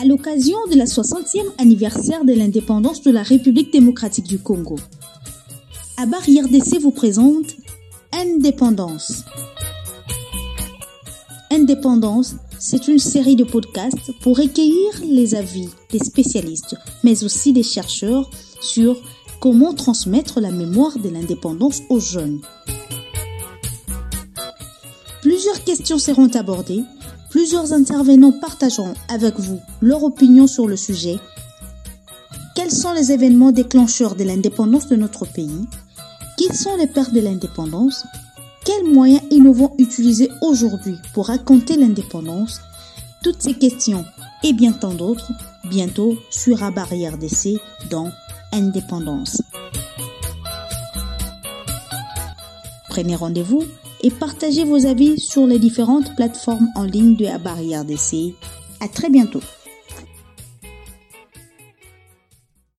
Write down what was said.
à l'occasion de la 60e anniversaire de l'indépendance de la République démocratique du Congo. Abar RDC vous présente Indépendance. Indépendance, c'est une série de podcasts pour recueillir les avis des spécialistes, mais aussi des chercheurs sur comment transmettre la mémoire de l'indépendance aux jeunes. Plusieurs questions seront abordées Plusieurs intervenants partageront avec vous leur opinion sur le sujet. Quels sont les événements déclencheurs de l'indépendance de notre pays? Qui sont les pères de l'indépendance? Quels moyens innovants utiliser aujourd'hui pour raconter l'indépendance? Toutes ces questions et bien tant d'autres, bientôt sur la barrière d'essai dans Indépendance. Prenez rendez-vous et partagez vos avis sur les différentes plateformes en ligne de la barrière d'essai. À très bientôt.